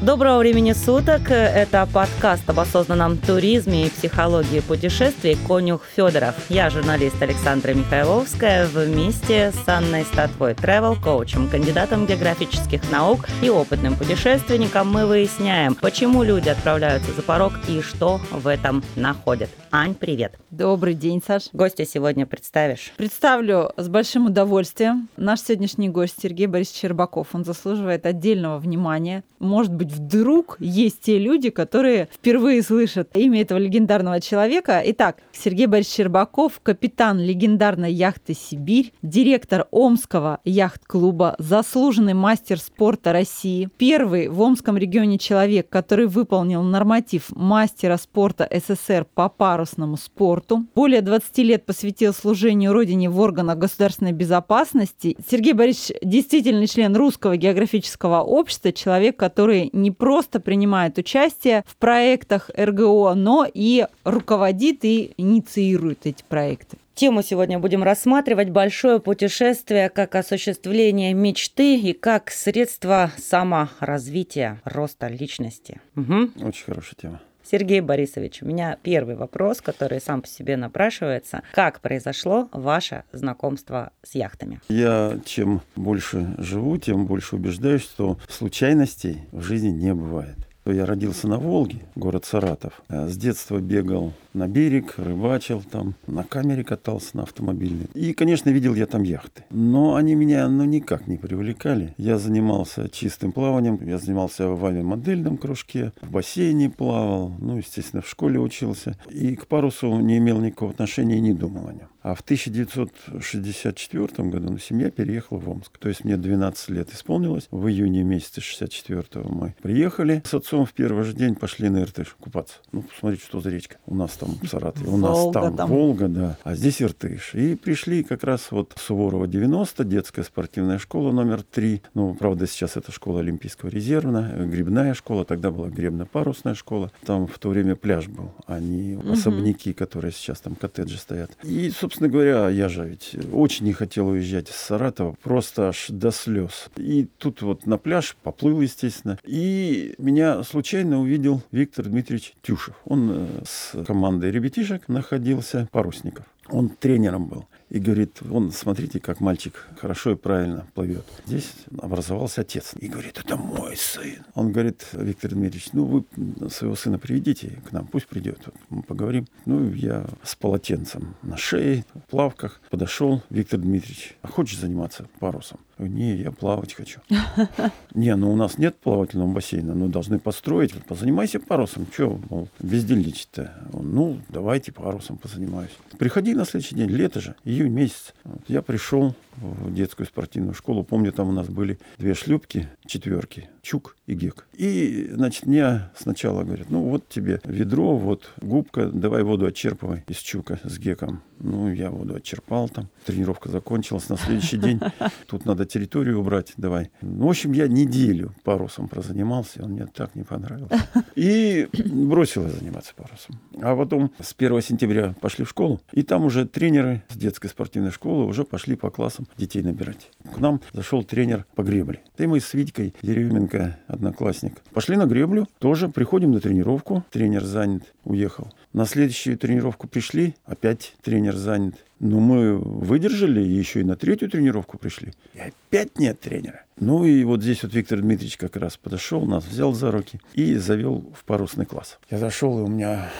Доброго времени суток. Это подкаст об осознанном туризме и психологии путешествий «Конюх Федоров». Я журналист Александра Михайловская вместе с Анной Статвой, travel-коучем, кандидатом географических наук и опытным путешественником мы выясняем, почему люди отправляются за порог и что в этом находят. Ань, привет. Добрый день, Саш. Гостя сегодня представишь? Представлю с большим удовольствием. Наш сегодняшний гость Сергей Борисович Щербаков. Он заслуживает отдельного внимания. Может быть, вдруг есть те люди, которые впервые слышат имя этого легендарного человека. Итак, Сергей Борисович Щербаков, капитан легендарной яхты «Сибирь», директор Омского яхт-клуба, заслуженный мастер спорта России, первый в Омском регионе человек, который выполнил норматив мастера спорта СССР по пару парусному спорту. Более 20 лет посвятил служению Родине в органах государственной безопасности. Сергей Борисович действительный член Русского географического общества, человек, который не просто принимает участие в проектах РГО, но и руководит и инициирует эти проекты. Тему сегодня будем рассматривать «Большое путешествие как осуществление мечты и как средство саморазвития, роста личности». Угу. Очень хорошая тема. Сергей Борисович, у меня первый вопрос, который сам по себе напрашивается. Как произошло ваше знакомство с яхтами? Я чем больше живу, тем больше убеждаюсь, что случайностей в жизни не бывает. Я родился на Волге, город Саратов. С детства бегал на берег, рыбачил там, на камере катался на автомобильной. И, конечно, видел я там яхты. Но они меня ну, никак не привлекали. Я занимался чистым плаванием, я занимался в авиамодельном кружке, в бассейне плавал, ну, естественно, в школе учился. И к парусу не имел никакого отношения и не думал о нем. А в 1964 году ну, семья переехала в Омск. То есть мне 12 лет исполнилось. В июне месяце 64 мы приехали. С отцом в первый же день пошли на Иртыш купаться. Ну, посмотрите, что за речка. У нас там в Саратове. У нас там, там Волга, да. А здесь Иртыш. И пришли как раз вот Суворова 90, детская спортивная школа номер 3. Ну, правда, сейчас это школа Олимпийского резервна, грибная школа. Тогда была гребно-парусная школа. Там в то время пляж был, а не угу. особняки, которые сейчас там коттеджи стоят. И, собственно говоря, я же ведь очень не хотел уезжать из Саратова, просто аж до слез. И тут вот на пляж поплыл, естественно. И меня случайно увидел Виктор Дмитриевич Тюшев. Он э, с командой командой ребятишек находился Парусников. Он тренером был. И говорит, вон, смотрите, как мальчик хорошо и правильно плывет. Здесь образовался отец. И говорит, это мой сын. Он говорит, Виктор Дмитриевич, ну вы своего сына приведите к нам, пусть придет. Вот мы поговорим. Ну, я с полотенцем на шее, в плавках подошел. Виктор Дмитриевич, а хочешь заниматься парусом? Не, я плавать хочу. Не, ну у нас нет плавательного бассейна, но должны построить. Позанимайся парусом. Мол, бездельничать-то? Ну, давайте парусом позанимаюсь. Приходи на следующий день, лето же, июнь месяц. Вот я пришел в детскую спортивную школу. Помню, там у нас были две шлюпки, четверки, Чук и Гек. И, значит, мне сначала говорят, ну вот тебе ведро, вот губка, давай воду отчерпывай из Чука с Геком. Ну, я воду отчерпал там. Тренировка закончилась на следующий день. Тут надо территорию убрать, давай. Ну, в общем, я неделю парусом прозанимался, он мне так не понравился. И бросил я заниматься парусом. А потом с 1 сентября пошли в школу, и там уже тренеры с детской спортивной школы уже пошли по классам детей набирать. К нам зашел тренер по гребле. И мы с Витькой Деревенко, одноклассник, пошли на греблю. Тоже приходим на тренировку. Тренер занят, уехал. На следующую тренировку пришли, опять тренер занят. Но мы выдержали, и еще и на третью тренировку пришли. И опять нет тренера. Ну и вот здесь вот Виктор Дмитриевич как раз подошел, нас взял за руки и завел в парусный класс. Я зашел, и у меня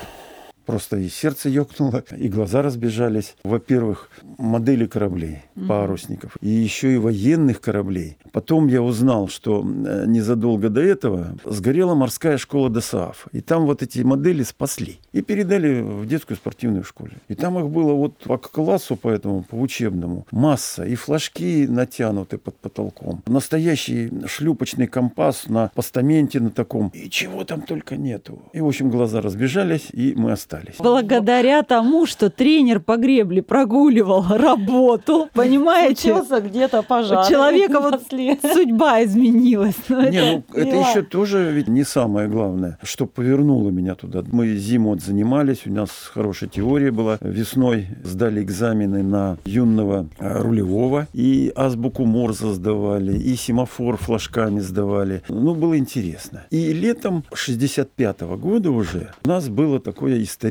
Просто и сердце ёкнуло, и глаза разбежались. Во-первых, модели кораблей, парусников, и еще и военных кораблей. Потом я узнал, что э, незадолго до этого сгорела морская школа ДОСААФ. И там вот эти модели спасли. И передали в детскую спортивную школу. И там их было вот по классу, поэтому, по учебному, масса. И флажки натянуты под потолком. Настоящий шлюпочный компас на постаменте на таком. И чего там только нету. И, в общем, глаза разбежались, и мы остались остались. Благодаря тому, что тренер по гребле прогуливал работу, понимаете? Случился где-то пожар. Человека вот судьба изменилась. Ну, Не, ну это еще тоже ведь не самое главное, что повернуло меня туда. Мы зиму занимались, у нас хорошая теория была. Весной сдали экзамены на юного а, рулевого, и азбуку Морзе сдавали, и семафор флажками сдавали. Ну, было интересно. И летом 65 года уже у нас было такое историческое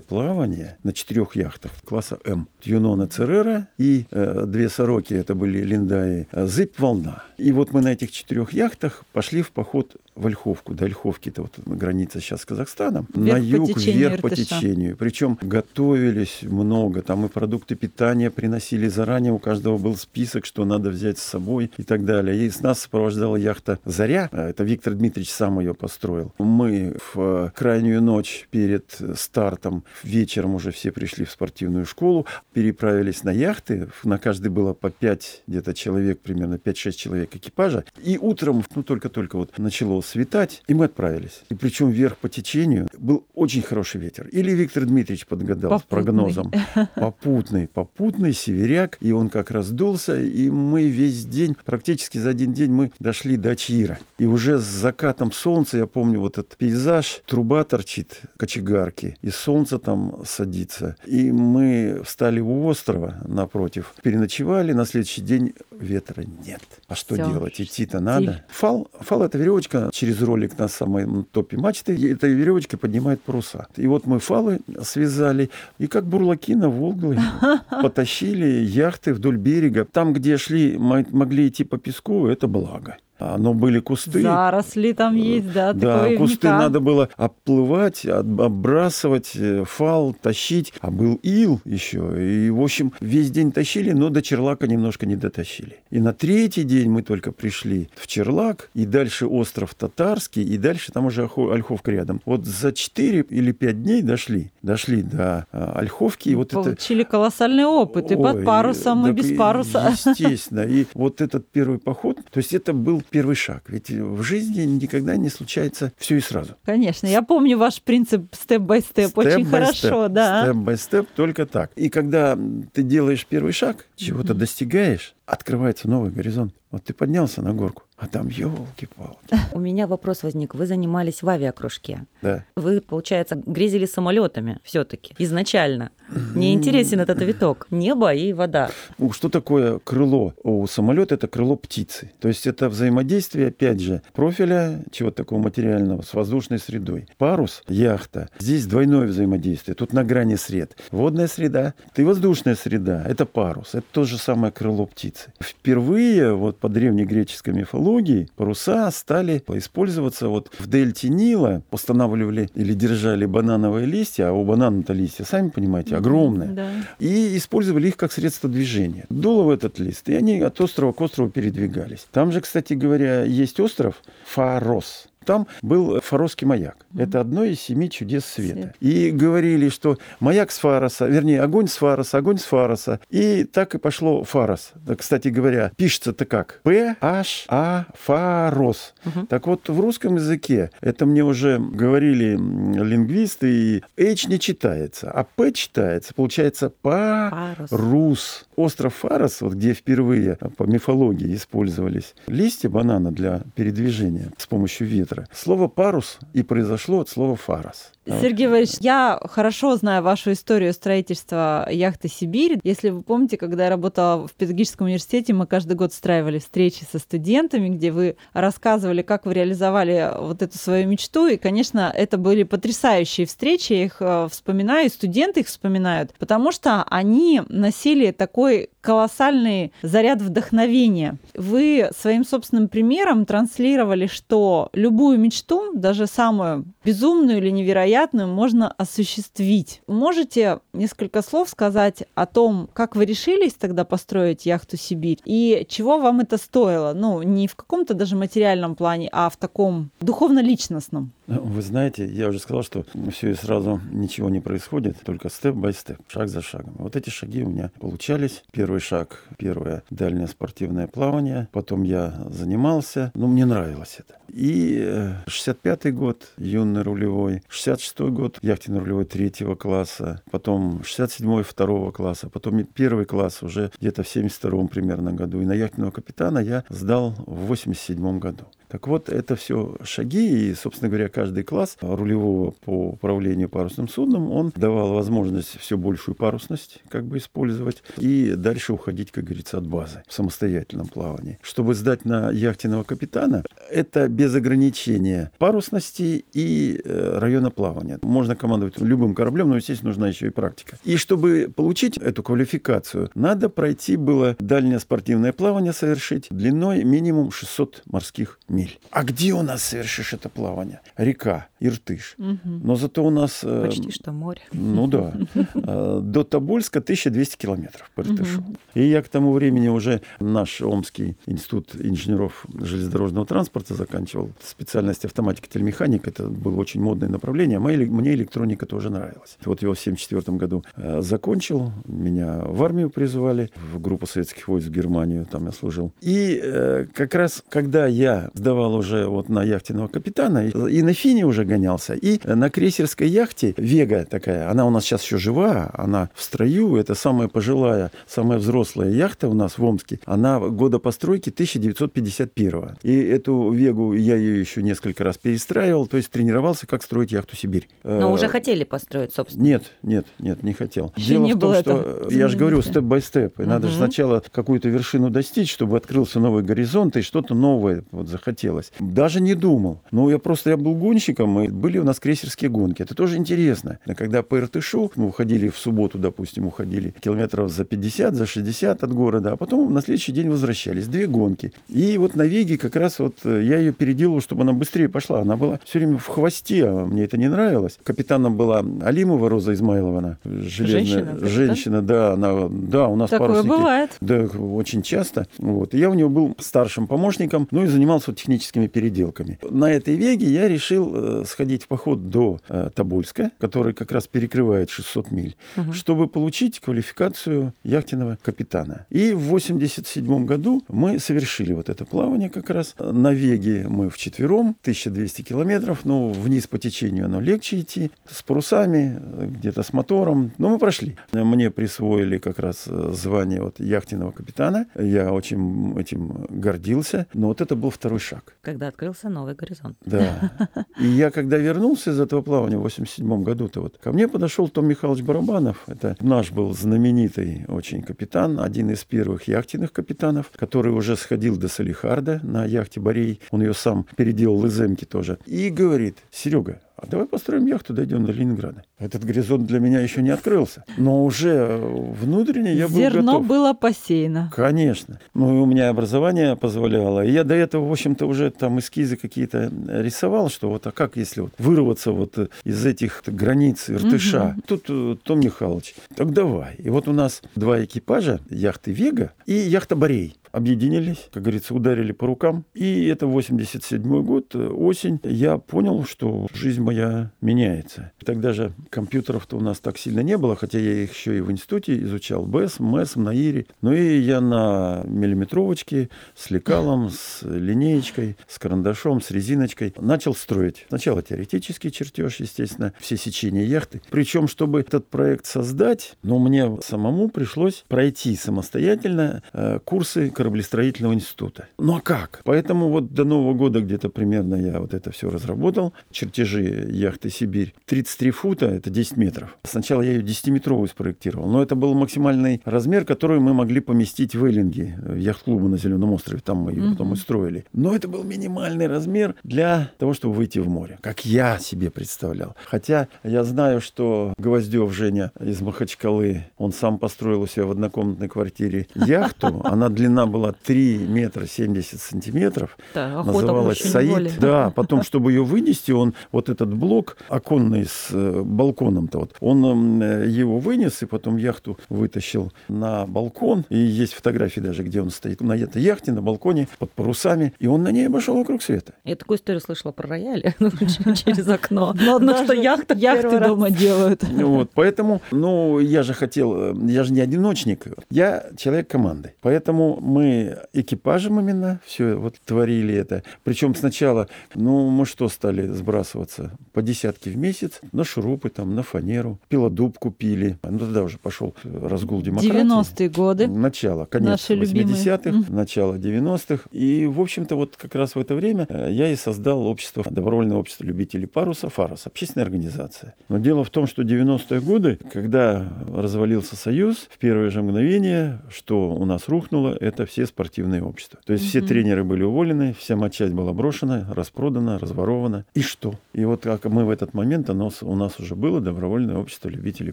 плавание на четырех яхтах класса М. Юнона Церера и э, две сороки, это были Линдаи, э, Зыбь Волна. И вот мы на этих четырех яхтах пошли в поход в Ольховку. До Ольховки, это вот граница сейчас с Казахстаном. Вверх на по юг, течению вверх по Иртыша. течению. Причем готовились много. Там и продукты питания приносили заранее. У каждого был список, что надо взять с собой и так далее. И с нас сопровождала яхта «Заря». А, Это Виктор Дмитриевич сам ее построил. Мы в крайнюю ночь перед стартом, вечером уже все пришли в спортивную школу, переправились на яхты. На каждой было по 5 где-то человек, примерно 5-6 человек экипажа. И утром, ну только-только вот начало светать, и мы отправились. И причем вверх по течению был очень хороший ветер. Или Виктор Дмитриевич подгадал с Попутный. прогнозом. Попутный, попутный, северяк. И он как раз дулся, и мы весь день, практически за один день мы дошли до Чира. И уже с закатом солнца, я помню вот этот пейзаж, труба торчит, кочегарки, и солнце там садится. И мы встали у острова напротив, переночевали, на следующий день ветра нет. А что Всё. делать? Идти-то надо. Фал, фал это веревочка через ролик на самой топе мачты. Этой веревочкой поднимает паруса. И вот мы фалы связали, и как бурлаки на Волгу потащили яхты вдоль берега. Там, где шли, мо- могли идти по песку, это благо. А, Но были кусты. Заросли там есть, да, Да, такого кусты ивника. надо было обплывать, от- отбрасывать, э, фал, тащить. А был ил еще. И, в общем, весь день тащили, но до Черлака немножко не дотащили. И на третий день мы только пришли в Черлак, и дальше остров Татарский, и дальше там уже Ольховка рядом. Вот за 4 или 5 дней дошли. Дошли до а, Ольховки. И вот это Получили колоссальный опыт и под Ой, парусом, и без паруса. Естественно. И вот этот первый поход, то есть это был первый шаг. Ведь в жизни никогда не случается все и сразу. Конечно, я помню ваш принцип степ-бай-степ очень хорошо, step. да. Step, только так. И когда ты делаешь первый шаг, чего-то достигаешь, открывается новый горизонт. Вот ты поднялся на горку, а там елки-палки. У меня вопрос возник. Вы занимались в авиакружке. Да. Вы, получается, грезили самолетами все-таки изначально. Мне интересен этот виток. Небо и вода. Что такое крыло? У самолета это крыло птицы. То есть это взаимодействие, опять же, профиля чего-то такого материального с воздушной средой. Парус, яхта. Здесь двойное взаимодействие. Тут на грани сред. Водная среда, ты воздушная среда. Это парус. Это то же самое крыло птицы. Впервые вот по древнегреческой мифологии паруса стали использоваться вот в дельте Нила. Устанавливали или держали банановые листья, а у банана-то листья, сами понимаете, огромные Да. и использовали их как средство движения. Дуло в этот лист, и они от острова к острову передвигались. Там же, кстати говоря, есть остров Фарос. Там был фаросский маяк. Это одно из семи чудес света. Свет. И говорили, что маяк с Фароса, вернее, огонь с Фароса, огонь с Фароса. И так и пошло Фарос. Кстати говоря, пишется-то как? P-H-A Фарос. Так вот, в русском языке, это мне уже говорили лингвисты, и H не читается, а P читается. Получается Парус. Парус. Остров Фарос, вот где впервые по мифологии использовались листья банана для передвижения с помощью ветра. Слово парус и произошло от слова фарос. Сергей Валерьевич, я хорошо знаю вашу историю строительства яхты «Сибирь». Если вы помните, когда я работала в педагогическом университете, мы каждый год устраивали встречи со студентами, где вы рассказывали, как вы реализовали вот эту свою мечту. И, конечно, это были потрясающие встречи. Я их э, вспоминаю, и студенты их вспоминают, потому что они носили такой колоссальный заряд вдохновения. Вы своим собственным примером транслировали, что любую мечту, даже самую безумную или невероятную, можно осуществить. Можете несколько слов сказать о том, как вы решились тогда построить яхту «Сибирь» и чего вам это стоило? Ну, не в каком-то даже материальном плане, а в таком духовно-личностном. Ну, Вы знаете, я уже сказал, что все и сразу ничего не происходит, только степ-бай-степ, шаг за шагом. Вот эти шаги у меня получались. Первый шаг, первое дальнее спортивное плавание. Потом я занимался, но мне нравилось это. И 65-й год, юный рулевой, 66-й год, яхтенный рулевой третьего класса, потом 67-й второго класса, потом первый класс уже где-то в 72-м примерно году. И на яхтенного капитана я сдал в 87 году. Так вот, это все шаги, и, собственно говоря, каждый класс рулевого по управлению парусным судном, он давал возможность все большую парусность как бы использовать и дальше уходить, как говорится, от базы в самостоятельном плавании. Чтобы сдать на яхтенного капитана, это без ограничения парусности и э, района плавания. Можно командовать любым кораблем, но, естественно, нужна еще и практика. И чтобы получить эту квалификацию, надо пройти было дальнее спортивное плавание совершить длиной минимум 600 морских миль. А где у нас совершишь это плавание? Река, Иртыш. Но зато у нас... э, Почти что море. Ну да. Э, До Тобольска 1200 километров по Иртышу. И я к тому времени уже наш Омский институт инженеров железнодорожного транспорта заканчивал. Специальность автоматика телемеханика. Это было очень модное направление. Мне электроника тоже нравилась. Вот его в 1974 году э, закончил. Меня в армию призвали, в группу советских войск в Германию. Там я служил. И как раз, когда я сдавал уже вот на яхтенного капитана, и на Фине уже гонялся, и на крейсерской яхте Вега такая, она у нас сейчас еще жива, она в строю, это самая пожилая, самая взрослая яхта у нас в Омске, она года постройки 1951. И эту Вегу я ее еще несколько раз перестраивал, то есть тренировался, как строить яхту Сибирь. Но Э, уже хотели построить, собственно. нет, нет, нет, не хотел. Еще Дело не в том, было что этого я же говорю, степ-бай-степ. И надо же сначала какую-то вершину достичь, чтобы открылся новый горизонт, и что-то новое вот захотелось. Даже не думал. Но я просто, я был гонщиком, и были у нас крейсерские гонки. Это тоже интересно. Когда по Иртышу, мы уходили в субботу, допустим, уходили километров за 50, за 60 от города, а потом на следующий день возвращались. Две гонки. И вот на Веге как раз вот э, я ее переделал, чтобы она быстрее пошла. Она была все время в хвосте, а мне это не нравилось. Капитаном была Алимова Роза Измайловна, железная Женщина, женщина, да, она, да, у нас Такое парусники. бывает. Да, очень часто. Вот. И я у него был старшим помощником, ну и занимался вот техническими переделками. На этой веге я решил э, сходить в поход до э, Тобольска, который как раз перекрывает 600 миль, чтобы получить квалификацию яхтенного капитана. И в 87 году мы совершили вот это плавание как раз. На веге мы вчетвером, 1200 километров, ну, вниз по течению оно легче идти, с парусами, где-то с мотором. Но мы прошли. Мне присвоили как раз э, звание вот яхтенного капитана. Я очень этим гордился. Но вот это был второй шаг. Когда открылся новый горизонт. Да. И я, когда вернулся из этого плавания в 87 году-то, вот, ко мне подошел Том Михайлович Барабанов. Это наш был знаменитый очень капитан, один из первых яхтенных капитанов, который уже сходил до Салихарда на яхте Борей. Он ее сам переделал из Эмки тоже. И говорит, Серега, а давай построим яхту, дойдем до Ленинграда. Этот горизонт для меня еще не открылся. Но уже э, внутренне я был Зерно готов. было посеяно. Конечно. Ну, и у меня образование позволяло. И я до этого, в общем-то, уже там эскизы какие-то рисовал, что вот, а как, если вот вырваться вот э, из этих границ Иртыша? Тут э, Том Михайлович, так давай. И вот у нас два экипажа, яхты Вега и яхта Борей объединились, как говорится, ударили по рукам. И это 87 год, э, осень. Я понял, что жизнь моя меняется. Тогда же компьютеров-то у нас так сильно не было, хотя я их еще и в институте изучал. БЭС, МЭС, на ИРе. Ну и я на миллиметровочке с лекалом, с линеечкой, с карандашом, с резиночкой начал строить. Сначала теоретический чертеж, естественно, все сечения яхты. Причем, чтобы этот проект создать, ну, мне самому пришлось пройти самостоятельно э, курсы кораблестроительного института. Ну а как? Поэтому вот до Нового года где-то примерно я вот это все разработал. Чертежи яхты «Сибирь». 33 фута, это 10 метров. Сначала я ее 10-метровую спроектировал, но это был максимальный размер, который мы могли поместить в Эллинге, в яхт-клубу на Зеленом острове. Там мы ее потом и строили. Но это был минимальный размер для того, чтобы выйти в море, как я себе представлял. Хотя я знаю, что Гвоздев Женя из Махачкалы, он сам построил у себя в однокомнатной квартире яхту. Она длина была 3 метра 70 сантиметров. Да, охота называлась Саид. воли. Да, потом, чтобы ее вынести, он вот этот блок оконный с э, балконом-то вот, он э, его вынес и потом яхту вытащил на балкон. И есть фотографии даже, где он стоит на этой яхте, на балконе, под парусами. И он на ней обошел вокруг света. Я такую историю слышала про рояль ну, через окно. Но Ну, что яхта яхты дома делают. Вот, поэтому, ну, я же хотел, э, я же не одиночник, я человек команды. Поэтому мы экипажем именно все вот творили это. Причем сначала, ну, мы что стали сбрасываться? По десятке в месяц на шурупы, там, на фанеру. Пилодуб купили. Ну, тогда уже пошел разгул демократии. 90-е годы. Начало, конец Наши любимые. 80-х, Мгм. начало 90-х. И, в общем-то, вот как раз в это время э, я и создал общество, добровольное общество любителей паруса, ФАРОС, общественная организация. Но дело в том, что 90-е годы, когда развалился Союз, в первое же мгновение, что у нас рухнуло, это все спортивные общества. То есть все Мгм. тренеры были уволены, вся матчасть была брошена, распродана, разворована. И что? И вот как мы в этот момент, оно, у нас уже было добровольное общество любителей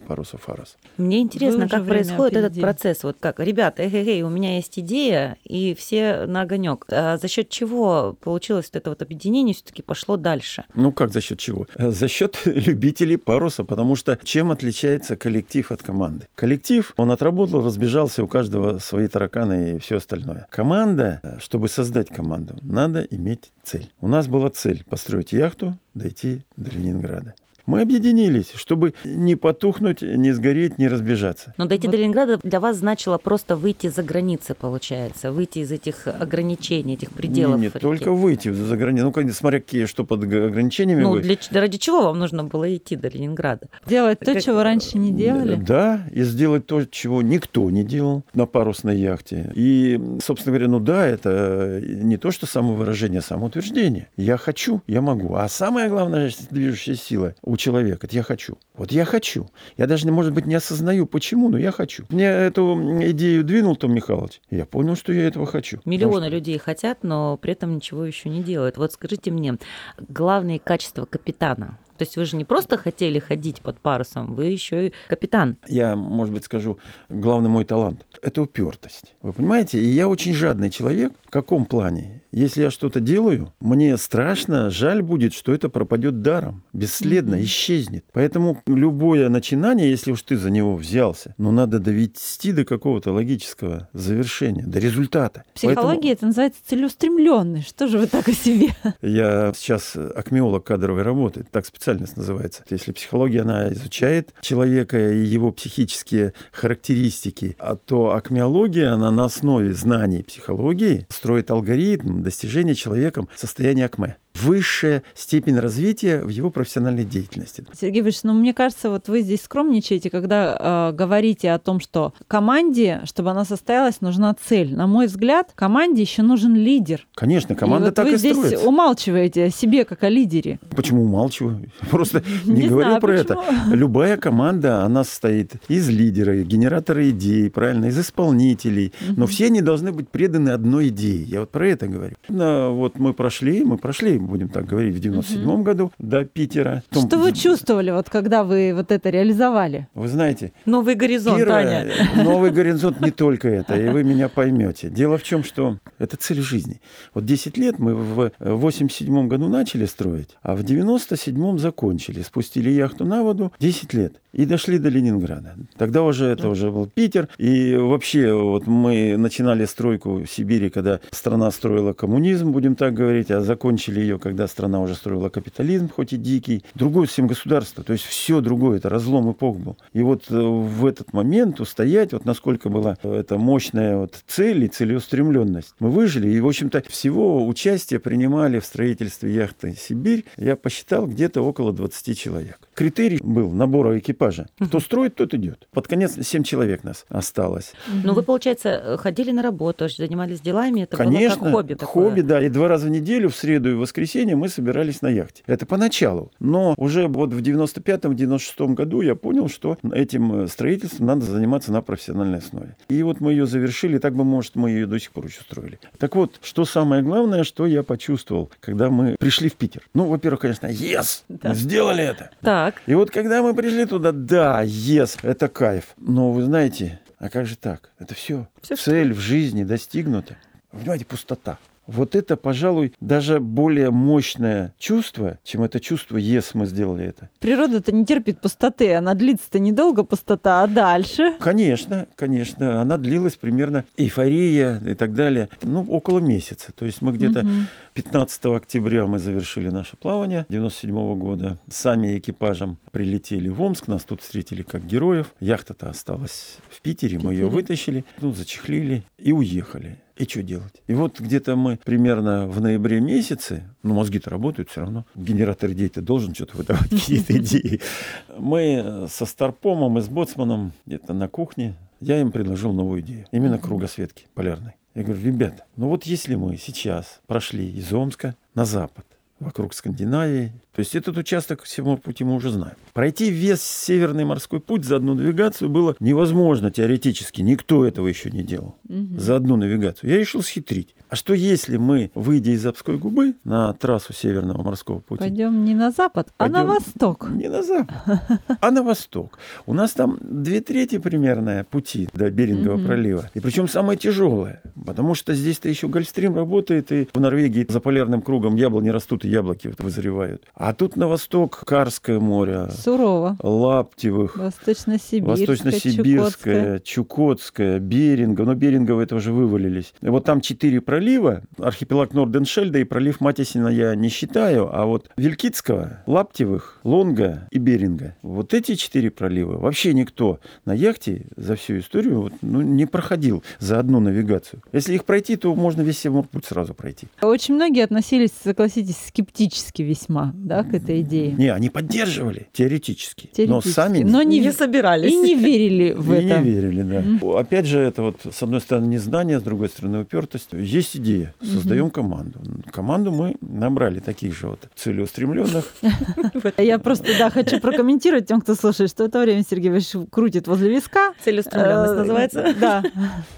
паруса ФАРОС. Мне интересно, уже как происходит этот опередили. процесс. Вот как, ребята, эй, эй, эй, у меня есть идея, и все на огонек. А за счет чего получилось вот это вот объединение все-таки пошло дальше? Ну как за счет чего? Э, За счет любителей паруса, потому что чем отличается коллектив от команды? Коллектив, он отработал, разбежался, у каждого свои тараканы и все остальное. Команда, э, чтобы создать команду, надо иметь цель. У нас была цель построить яхту, дойти до Ленинграда. Мы объединились, чтобы не потухнуть, не сгореть, не разбежаться. Но дойти Вот. до Ленинграда для вас значило просто выйти за границы, получается, выйти из этих ограничений, этих пределов. не, не только выйти за границу. Ну, конечно, смотря какие, что под ограничениями Ну, для, ради чего вам нужно было идти до Ленинграда? Делать то, Как- чего раньше не делали. Да, и сделать то, чего никто не делал на парусной яхте. И, собственно говоря, ну да, это не то, что самовыражение, а самоутверждение. Я хочу, я могу. А самая главная движущая сила у человека – это я хочу. Вот я хочу. Я даже, может быть, не осознаю, почему, но я хочу. Мне эту идею двинул Том Михайлович, я понял, что я этого хочу. Миллионы что- людей хотят, но при этом ничего еще не делают. Вот скажите мне, главные качества капитана. То есть вы же не просто хотели ходить под парусом, вы еще и капитан. я, может быть, скажу, главный мой талант – это упертость. Вы понимаете? И я очень жадный человек. В каком плане? Если я что-то делаю, мне страшно, жаль будет, что это пропадет даром, бесследно, исчезнет. Поэтому любое начинание, если уж ты за него взялся, ну, надо довести до какого-то логического завершения, до результата. В психологии это называется целеустремленный. Что же вы так о себе? Я сейчас акмеолог кадровой работы, так специальность называется. Если психология, она изучает человека и его психические характеристики, а то акмеология, она на основе знаний психологии строит алгоритм достижения человеком состояния акме. Высшая степень развития в его профессиональной деятельности. Сергей Борисович, ну мне кажется, вот вы здесь скромничаете, когда э, говорите о том, что команде, чтобы она состоялась, нужна цель. На мой взгляд, команде еще нужен лидер. Конечно, команда и вот так вы и здесь строится. умалчиваете о себе как о лидере. Почему умалчиваю? Просто не, Не говорю знаю, про почему. это. Любая команда, она состоит из лидера, генератора идей, правильно, из исполнителей. Но все они должны быть преданы одной идее. Я вот про это говорю. Вот мы прошли, мы прошли, будем так говорить, в 97 году до Питера. Потом- Что вы чувствовали, вот когда вы вот это реализовали? Вы знаете, Новый горизонт, Первое, Таня. новый горизонт не только это, и вы меня поймете. Дело в чем, что это цель жизни. Вот 10 лет мы в 87 году начали строить, а в 97 закончили. Спустили яхту на воду 10 лет и дошли до Ленинграда. Тогда уже это уже был Питер. И вообще вот мы начинали стройку в Сибири, когда страна строила коммунизм, будем так говорить, а закончили ее, когда страна уже строила капитализм, хоть и дикий. Другое совсем государство. То есть все другое, это разлом эпох был. И вот э, в этот момент устоять, вот насколько была э, эта мощная вот цель и целеустремленность. Мы выжили, и, в общем-то, всего участие принимали в строительстве яхты «Сибирь», я посчитал, где-то около 20 человек. Критерий был набора экипажа. Кто строит, тот идет. Под конец 7 человек нас осталось. Ну, вы, получается, ходили на работу, занимались делами, это Конечно, было как хобби такое. хобби, да. И два раза в неделю, в среду и в воскресенье мы собирались на яхте. Это поначалу. Но уже вот в 95-96 году я понял, что этим э, строительством надо заниматься на профессиональной основе. И вот мы ее завершили, так бы, может, мы ее до сих пор еще строили. Так вот, что самое главное, что я почувствовал, когда мы пришли в Питер. Ну, во-первых, конечно, yes, мы сделали это. Так, И вот когда мы пришли туда, да, yes, это кайф. Но вы знаете, А как же так? Это все. Всё, Цель в жизни достигнута. Понимаете, пустота. Вот это, пожалуй, даже более мощное чувство, чем это чувство «ес, мы сделали это». Природа-то не терпит пустоты, она длится-то недолго пустота, а дальше? Конечно, конечно. Она длилась примерно эйфория и так далее. Ну, около месяца. То есть мы где-то Мгм. 15 октября мы завершили наше плавание 97 года. Сами экипажем прилетели в Омск, нас тут встретили как героев. Яхта-то осталась в Питере, мы ее Питере. вытащили, ну, зачехлили и уехали. И что делать? И вот где-то мы примерно в ноябре месяце, ну, мозги-то работают все равно, генератор идей-то должен что-то выдавать, какие-то идеи. Мы со Старпомом и с Боцманом где-то на кухне, я им предложил новую идею, именно кругосветки полярной. Я говорю, ребята, ну вот если мы сейчас прошли из Омска на запад, вокруг Скандинавии, то есть этот участок всего пути мы уже знаем. Пройти весь Северный морской путь за одну навигацию было невозможно теоретически. Никто этого еще не делал. Мгм. За одну навигацию. Я решил схитрить. А что если мы, выйдя из Обской губы на трассу Северного морского пути, Пойдем не на запад, а на восток. не на запад, а на восток. У нас там две трети примерно пути до Берингового Мгм. пролива. И причем самое тяжелое. Потому что здесь-то еще Гольфстрим работает, и в Норвегии за полярным кругом яблони растут, и яблоки вызревают. А тут на восток Карское море, Сурово. Лаптевых, Восточно-сибирская, Восточно-Сибирская, Чукотская, Беринга. Но Берингово это уже вывалились. Вот там четыре пролива. Архипелаг Норденшельда и пролив Матисина я не считаю. А вот Вилькицкого, Лаптевых, Лонга и Беринга. Вот эти четыре пролива вообще никто на яхте за всю историю вот, ну, не проходил за одну навигацию. Если их пройти, то можно весь Северный сразу пройти. Очень многие относились, согласитесь, скептически весьма да, к этой идее. Не, они поддерживали теоретически. Но Теоретически. сами Но не, Не собирались. и не верили в И это. не верили, да. Опять же, это вот с одной стороны незнание, с другой стороны упертость. Есть идея, создаем команду. Команду мы набрали таких же вот целеустремленных. Я просто, да, хочу прокомментировать тем, кто слушает, что в это время Сергей Васильевич крутит возле виска. Целеустремленность Э, называется. Да.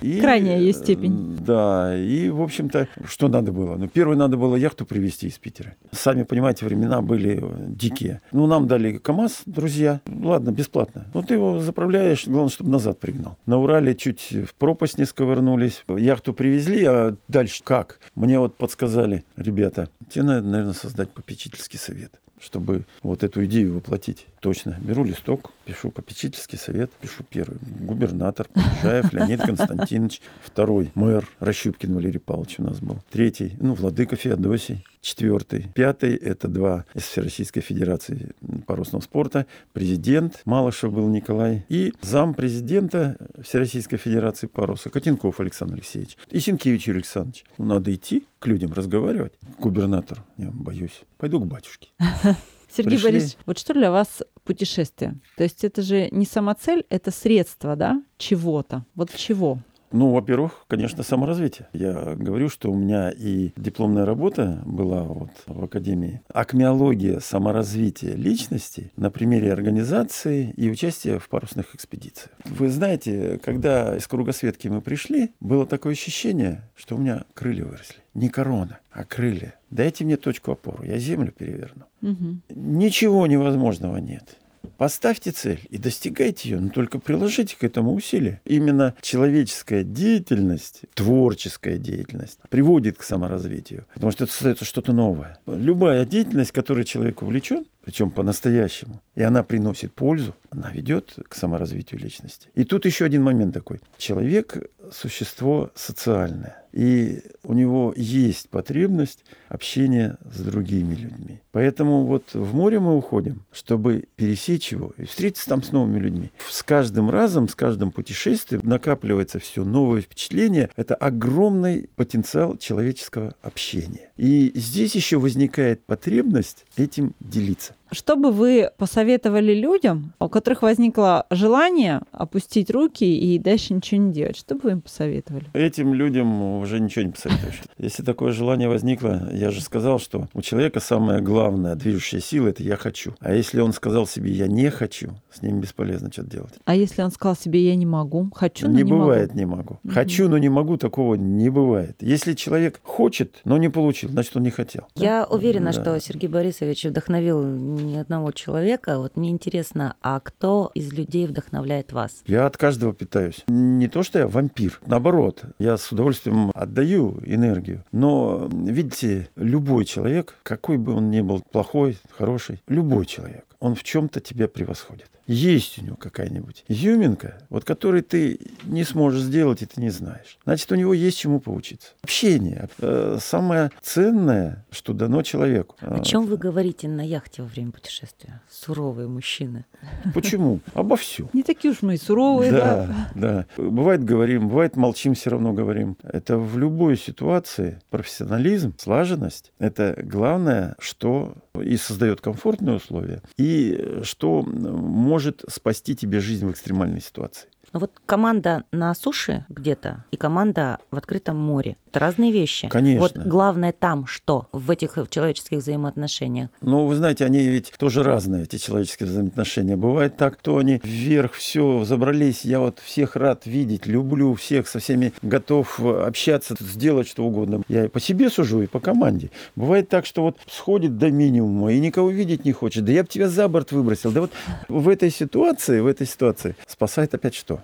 Крайняя ее э, степень. Да, и, в общем-то, что надо было? Ну, первое, надо было яхту привезти из Питера. Сами понимаете, времена были э, дикие. Ну, нам дали КАМАЗ, друзья. Ладно, бесплатно. Ну, ты его заправляешь, главное, чтобы назад пригнал. На Урале чуть в пропасть не сковырнулись. Яхту привезли, а дальше как? Мне вот подсказали, ребята, тебе надо, наверное, создать попечительский совет чтобы вот эту идею воплотить. Точно. Беру листок, пишу попечительский совет, пишу первый. Губернатор Полежаев Леонид Константинович. Второй. Мэр Рощупкин Валерий Павлович у нас был. Третий. Ну, Владыка Феодосий. Четвертый. Пятый. Это два из Всероссийской Федерации парусного спорта. Президент Малышев был Николай. И зам президента Всероссийской Федерации паруса Котенков Александр Алексеевич. И Синкевич Юрий Александрович. Ну, надо идти к людям разговаривать. К губернатору. Я боюсь. Пойду к батюшке. Сергей Пришли. Борисович, вот что для вас путешествие? То есть это же не сама цель, это средство, да, чего-то. Вот чего? Ну, во-первых, конечно, саморазвитие. Я говорю, что у меня и дипломная работа была вот в Академии. Акмеология саморазвития личности на примере организации и участия в парусных экспедициях. Вы знаете, когда из кругосветки мы пришли, было такое ощущение, что у меня крылья выросли. Не корона, а крылья. Дайте мне точку опоры, я землю переверну. Мгм. Ничего невозможного нет. Поставьте цель и достигайте ее, но только приложите к этому усилия. Именно человеческая деятельность, творческая деятельность приводит к саморазвитию, потому что это создается что-то новое. Любая деятельность, которой человек увлечен, причем по-настоящему, и она приносит пользу, она ведет к саморазвитию личности. И тут еще один момент такой. Человек – существо социальное. И у него есть потребность общения с другими людьми. Поэтому вот в море мы уходим, чтобы пересечь его и встретиться там с новыми людьми. С каждым разом, с каждым путешествием накапливается все новое впечатление. Это огромный потенциал человеческого общения. И здесь еще возникает потребность этим делиться. Что бы вы посоветовали людям, у которых возникло желание опустить руки и дальше ничего не делать? Что бы вы им посоветовали? Этим людям уже ничего не посоветуешь. Если такое желание возникло, я же сказал, что у человека самая главная движущая сила – это «я хочу». А если он сказал себе «я не хочу», с ним бесполезно что-то делать. А если он сказал себе «я не могу», «хочу, но не не, бывает могу»? не могу. Мгм. Хочу, но не могу, такого не бывает. Если человек хочет, но не получил, значит, он не хотел. Я уверена, Да. что Сергей Борисович вдохновил ни одного человека. Вот мне интересно, а кто из людей вдохновляет вас? Я от каждого питаюсь. Не то, что я вампир. Наоборот, я с удовольствием отдаю энергию. Но, видите, любой человек, какой бы он ни был, плохой, хороший, любой человек, он в чем-то тебя превосходит. Есть у него какая-нибудь изюминка, вот которой ты не сможешь сделать, и ты не знаешь. Значит, у него есть чему поучиться. Общение. Э, самое ценное, что дано человеку. О чем вы говорите на яхте во время путешествия? Суровые мужчины. Почему? Обо всем. Не такие уж мы и суровые, да. Да, да. Бывает говорим, бывает молчим, все равно говорим. Это в любой ситуации профессионализм, слаженность. Это главное, что и создает комфортные условия, и что может спасти тебе жизнь в экстремальной ситуации. Но вот команда на суше где-то и команда в открытом море – это разные вещи. Конечно. Вот главное там что в этих человеческих взаимоотношениях? Ну, вы знаете, они ведь тоже разные, эти человеческие взаимоотношения. Бывает так, то они вверх все забрались, я вот всех рад видеть, люблю всех, со всеми готов общаться, сделать что угодно. Я и по себе сужу, и по команде. Бывает так, что вот сходит до минимума и никого видеть не хочет. Да я бы тебя за борт выбросил. Да вот в этой ситуации, в этой ситуации спасает опять что?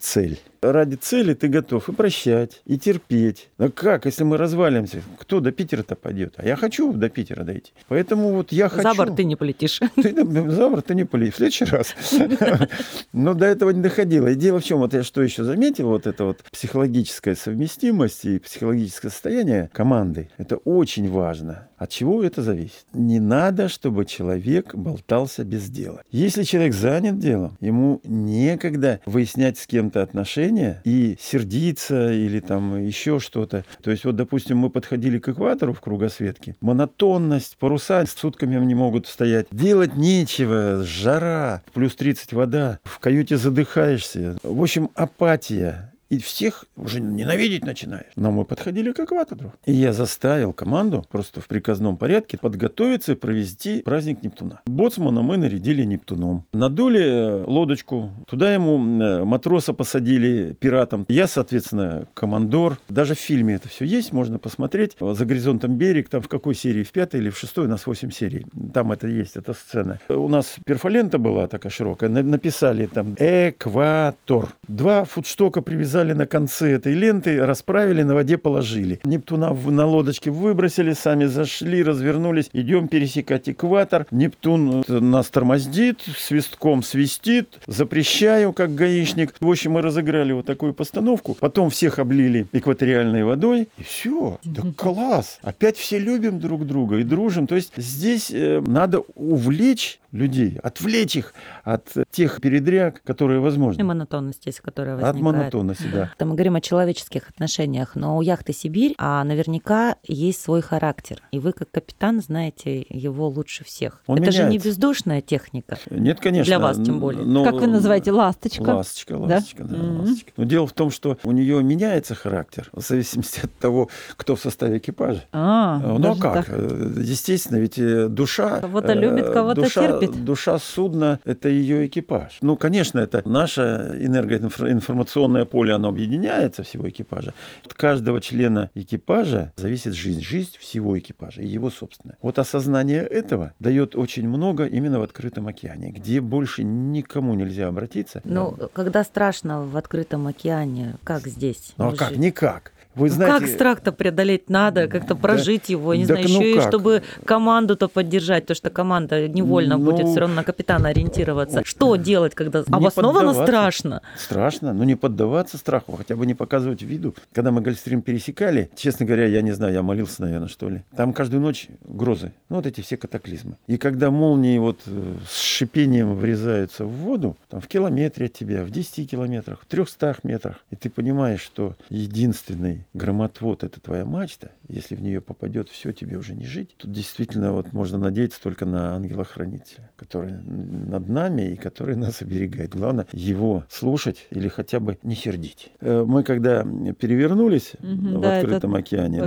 цель. Ради цели ты готов и прощать, и терпеть. А как, если мы развалимся? Кто до Питера-то пойдет? А я хочу до Питера дойти. Поэтому вот я хочу... За борт ты не полетишь. Ты, за борт ты не полетишь. В следующий раз. Но до этого не доходило. И дело в чем, вот я что еще заметил, вот это вот психологическая совместимость и психологическое состояние команды, это очень важно. От чего это зависит? Не надо, чтобы человек болтался без дела. Если человек занят делом, ему некогда выяснять с кем кем-то отношения и сердиться или там еще что-то. То есть вот, допустим, мы подходили к экватору в кругосветке. Монотонность, паруса с сутками не могут стоять. Делать нечего, жара, плюс 30 вода, в каюте задыхаешься. В общем, апатия и всех уже ненавидеть начинаешь. Но мы подходили к экватору. И я заставил команду просто в приказном порядке подготовиться и провести праздник Нептуна. Боцмана мы нарядили Нептуном. Надули э, лодочку, туда ему э, матроса посадили пиратом. Я, соответственно, командор. Даже в фильме это все есть, можно посмотреть. «За горизонтом берег», там в какой серии, в пятой или в шестой, у нас 8 серий. Там это есть, эта сцена. У нас перфолента была такая широкая, написали там «Экватор». Два футштока привязали привязали на конце этой ленты, расправили, на воде положили. Нептуна на лодочке выбросили, сами зашли, развернулись, идем пересекать экватор. Нептун э, нас тормоздит, свистком свистит, запрещаю, как гаишник. В общем, мы разыграли вот такую постановку. Потом всех облили экваториальной водой, и все. Да класс! Опять все любим друг друга и дружим. То есть здесь э, надо увлечь людей, отвлечь их от тех передряг, которые возможны. И монотонности, которая возникает. От монотонности, да. Мы говорим о человеческих отношениях, но у яхты «Сибирь» а наверняка есть свой характер. И вы, как капитан, знаете его лучше всех. Он Это меняется. же не бездушная техника. Нет, конечно. Для вас тем более. Но... Как вы называете? Ласточка? Ласточка, ласточка, да, да mm-hmm. ласточка. Но дело в том, что у нее меняется характер в зависимости от того, кто в составе экипажа. А, ну а как? Так. Естественно, ведь э, душа... Кого-то любит, кого-то душа, терпит. Душа судна — это ее экипаж. Ну, конечно, это наше энергоинформационное поле, оно объединяется всего экипажа. От каждого члена экипажа зависит жизнь, жизнь всего экипажа и его собственная. Вот осознание этого дает очень много именно в открытом океане, где больше никому нельзя обратиться. Ну, когда страшно в открытом океане, как здесь? Ну, а как? Никак. Вы ну, знаете, как страх-то преодолеть надо, как-то прожить да, его, не да, знаю, ну еще как? и чтобы команду-то поддержать, то что команда невольно Ну, будет все равно на капитана ориентироваться. Что делать, когда обоснованно страшно? Страшно, но не поддаваться страху, хотя бы не показывать виду. Когда мы Гольфстрим пересекали, честно говоря, я не знаю, я молился, наверное, что ли. Там каждую ночь грозы, ну вот эти все катаклизмы. И когда молнии вот э, с шипением врезаются в воду, там в километре от тебя, в 10 километрах, в 300 метрах, и ты понимаешь, что единственный громотвод это твоя мачта, если в нее попадет все, тебе уже не жить. Тут действительно вот можно надеяться только на ангела-хранителя, который над нами и который нас оберегает. Главное его слушать или хотя бы не сердить. Э, Мы когда перевернулись Мгм, в да, открытом это океане, да,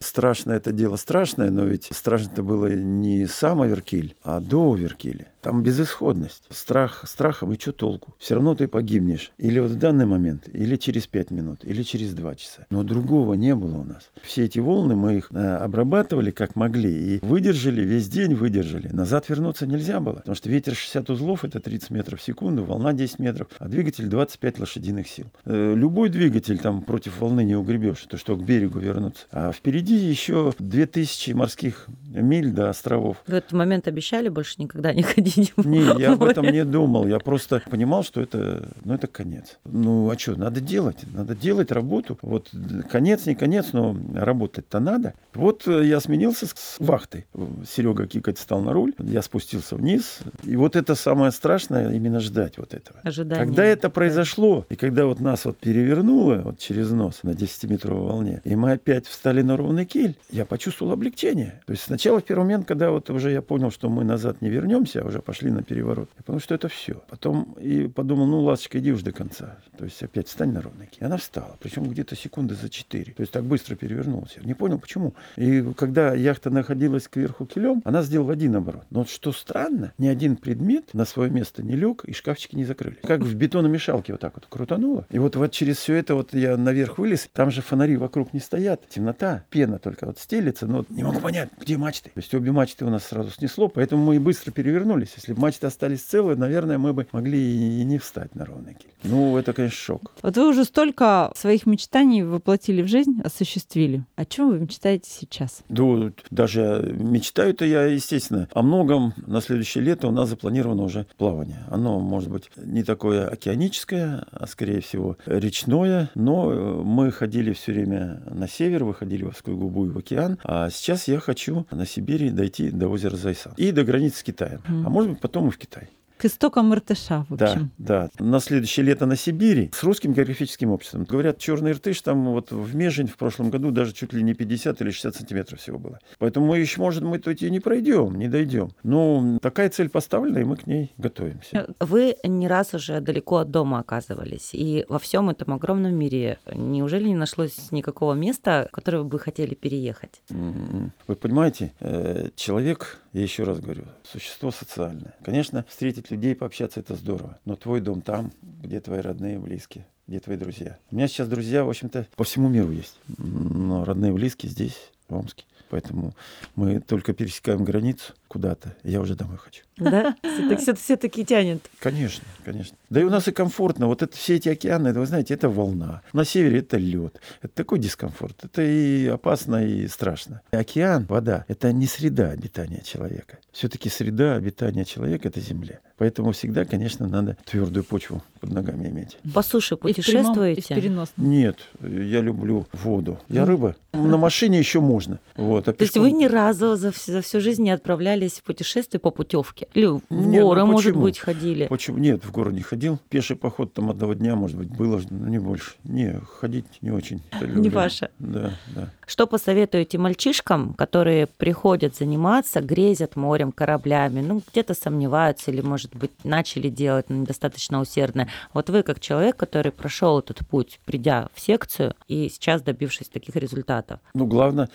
страшно это дело страшное, но ведь страшно-то было не сам Аверкиль, а до Аверкиля. Там безысходность. Страх страхом, и что толку? Все равно ты погибнешь. Или вот в данный момент, или через пять минут, или через два часа. Но другого не было у нас. Все эти волны мы их э, обрабатывали как могли. И выдержали, весь день выдержали. Назад вернуться нельзя было. Потому что ветер 60 узлов, это 30 метров в секунду, волна 10 метров, а двигатель 25 лошадиных сил. Э, любой двигатель там против волны не угребешь, то что к берегу вернуться. А впереди еще 2000 морских миль до островов. В этот момент обещали больше никогда не ходить в Не, я об этом не думал. Я просто понимал, что это, ну, это конец. Ну, а что, надо делать. Надо делать работу. Вот конец, не конец, но работать-то надо. Вот э, я сменился с с вахтой. Серега кикать стал на руль. Я спустился вниз. И вот это самое страшное, именно ждать вот этого. Ожидание. Когда это произошло, и когда вот нас вот перевернуло вот через нос на 10-метровой волне, и мы опять встали на ровный киль, я почувствовал облегчение. То есть сначала в первый момент, когда вот уже я понял, что мы назад не вернемся, а уже пошли на переворот, я понял, что это все. Потом и подумал, ну, ласточка, иди уж до конца. То есть опять встань на ровный киль. Она встала, причем где-то секунды за 4. То есть так быстро перевернулась. Я не понял, почему. И когда яхта находилась кверху килем, она сделала один оборот. Но вот что странно, ни один предмет на свое место не лег, и шкафчики не закрылись. Как в бетономешалке вот так вот крутануло. И вот, вот через все это вот я наверх вылез, там же фонари вокруг не стоят, темнота, пена только вот стелится, но вот не могу понять, где мачты. То есть обе мачты у нас сразу снесло, поэтому мы и быстро перевернулись. Если бы мачты остались целые, наверное, мы бы могли и не встать на ровный киль. Ну, это, конечно, шок. Вот вы уже столько своих мечтаний воплотили в жизнь, осуществили. О чем вы мечтаете сейчас? Ну, даже мечтаю-то я, естественно, о многом. На следующее лето у нас запланировано уже плавание. Оно, может быть, не такое океаническое, а, скорее всего, речное. Но э, мы ходили все время на север, выходили в Овскую губу и в океан. А сейчас я хочу на Сибири дойти до озера Зайсан. И до границы с Китаем. Мгм. А может быть, потом и в Китай. К истокам Иртыша, в Да, общем. да. На следующее лето на Сибири с русским географическим обществом. Говорят, черный иртыш там вот в Межень в прошлом году даже чуть ли не 50 или 60 сантиметров всего было. Поэтому мы еще, может, мы тут и не пройдем, не дойдем. Но такая цель поставлена, и мы к ней готовимся. Вы не раз уже далеко от дома оказывались, и во всем этом огромном мире неужели не нашлось никакого места, в которое вы бы хотели переехать? М, Вы понимаете, э, человек, я еще раз говорю, существо социальное. Конечно, встретить людей, пообщаться это здорово, но твой дом там, где твои родные, близкие, где твои друзья. У меня сейчас друзья, в общем-то, по всему миру есть, но родные, близкие здесь, в Омске. Поэтому мы только пересекаем границу куда-то, я уже домой хочу. Да? Все-таки тянет. Конечно, конечно. Да и у нас и комфортно. Вот это все эти океаны, это, вы знаете, это волна. На севере это лед. Это такой дискомфорт. Это и опасно, и страшно. Океан, вода, это не среда обитания человека. Все-таки среда обитания человека это земля. Поэтому всегда, конечно, надо твердую почву под ногами иметь. По суше и в путешествуете? переносном. Нет, я люблю воду. Я рыба. На машине еще можно. Вот, а То есть вы ни разу за, вс- за всю жизнь не отправлялись в путешествие по путевке? Или в Не, ну горы, может почему? быть, ходили? Почему? Нет, в город не ходил. Пеший поход там одного дня, может быть, было, но не больше. Не, ходить не очень. Не ваше. Да, да. Что посоветуете мальчишкам, которые приходят заниматься, грезят морем, кораблями, ну, где-то сомневаются или, может быть, начали делать, но недостаточно усердно. Вот вы, как человек, который прошел этот путь, придя в секцию и сейчас добившись таких результатов, Ну, главное,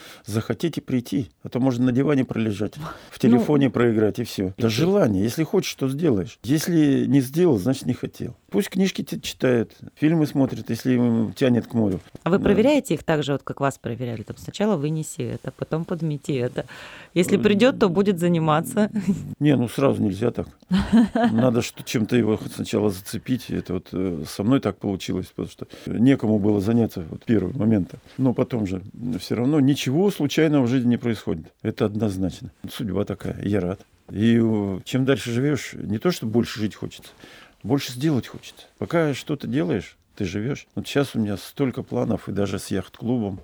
захотите прийти, а то можно на диване пролежать, в телефоне проиграть и все. Это желание. Если хочешь, то сделаешь. Если не сделал, значит не хотел. Пусть книжки читают, фильмы смотрят, если им тянет к морю. А вы Да. проверяете их так же, вот как вас проверяли? Там сначала вынеси это, потом подмети это. Если придет, то будет заниматься. Не, ну сразу нельзя так. Надо что чем-то его сначала зацепить. Это вот э, со мной так получилось, потому что некому было заняться вот первый момент. Но потом же все равно ничего случайного в жизни не происходит. Это однозначно. Судьба такая. Я рад. И э, чем дальше живешь, не то, что больше жить хочется, больше сделать хочется. Пока что-то делаешь, ты живешь. Вот сейчас у меня столько планов, и даже с яхт-клубом.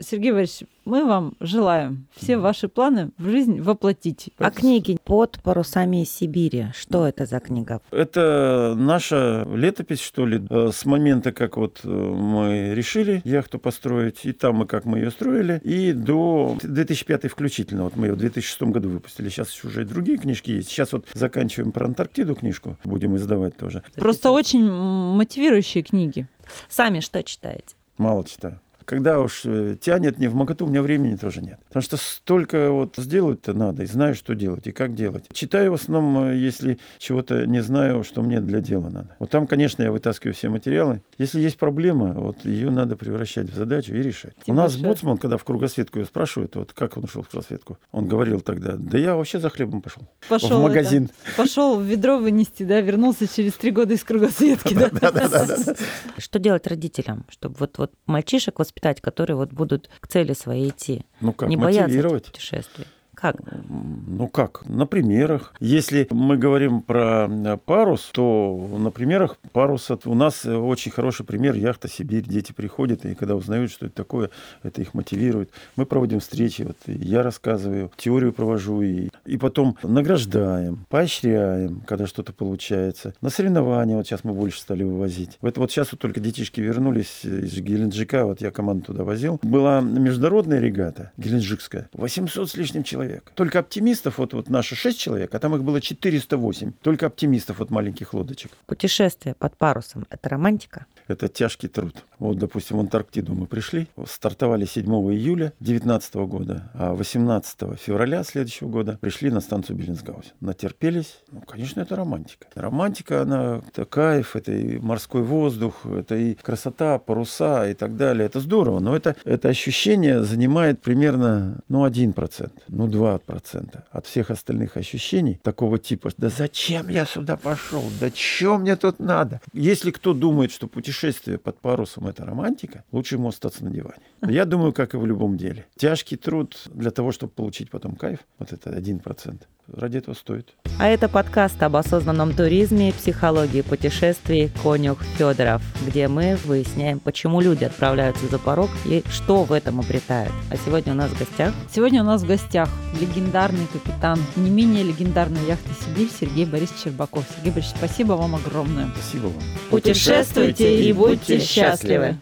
Сергей Валерьевич, мы вам желаем все ваши планы в жизнь воплотить. А книги «Под парусами Сибири» что это за книга? Это наша летопись, что ли, э, с момента, как вот э, мы решили яхту построить, и там и как мы ее строили, и до 2005 включительно. Вот мы ее в 2006 году выпустили. Сейчас уже и другие книжки есть. Сейчас вот заканчиваем про Антарктиду книжку, будем издавать тоже. Просто очень мотивирующие книги. Сами что читаете? Мало читаю. Когда уж э, тянет не в моготу, у меня времени тоже нет. Потому что столько вот сделать-то надо, и знаю, что делать, и как делать. Читаю в основном, э, если чего-то не знаю, что мне для дела надо. Вот там, конечно, я вытаскиваю все материалы. Если есть проблема, вот ее надо превращать в задачу и решать. Тем у нас больше- боцман, когда в кругосветку ее спрашивают, вот как он ушел в кругосветку, он говорил тогда, да я вообще за хлебом пошел. Пошел в магазин. это, пошел ведро вынести, да, вернулся через три года из кругосветки. Что делать родителям, чтобы вот, вот мальчишек воспитать, которые вот будут к цели своей идти? Ну как, не бояться мотивировать? путешествий. Как? Ну как? На примерах. Если мы говорим про э, парус, то на примерах паруса у нас э, очень хороший пример яхта Сибирь. Дети приходят, и когда узнают, что это такое, это их мотивирует. Мы проводим встречи, вот я рассказываю, теорию провожу, и, и потом награждаем, поощряем, когда что-то получается. На соревнования вот сейчас мы больше стали вывозить. Вот, вот сейчас вот только детишки вернулись из Геленджика, вот я команду туда возил. Была международная регата геленджикская, 800 с лишним человек. Только оптимистов, вот, вот наши 6 человек, а там их было 408. Только оптимистов, вот маленьких лодочек. Путешествие под парусом – это романтика? Это тяжкий труд. Вот, допустим, в Антарктиду мы пришли, стартовали 7 июля 2019 года, а 18 февраля следующего года пришли на станцию Беллинсгаузен. Натерпелись. Ну, конечно, это романтика. Романтика, она это кайф, это и морской воздух, это и красота, паруса и так далее. Это здорово, но это, это ощущение занимает примерно ну, 1%, ну 2% от всех остальных ощущений такого типа. Да зачем я сюда пошел? Да что мне тут надо? Если кто думает, что путешествие под парусом это романтика, лучше ему остаться на диване. Я думаю, как и в любом деле. Тяжкий труд для того, чтобы получить потом кайф, вот это 1%, ради этого стоит. А это подкаст об осознанном туризме и психологии путешествий «Конюх Федоров», где мы выясняем, почему люди отправляются за порог и что в этом обретают. А сегодня у нас в гостях Сегодня у нас в гостях легендарный капитан не менее легендарной яхты «Сибирь» Сергей Борисович Щербаков. Сергей Борисович, спасибо вам огромное. Спасибо вам. Путешествуйте и будьте счастливы!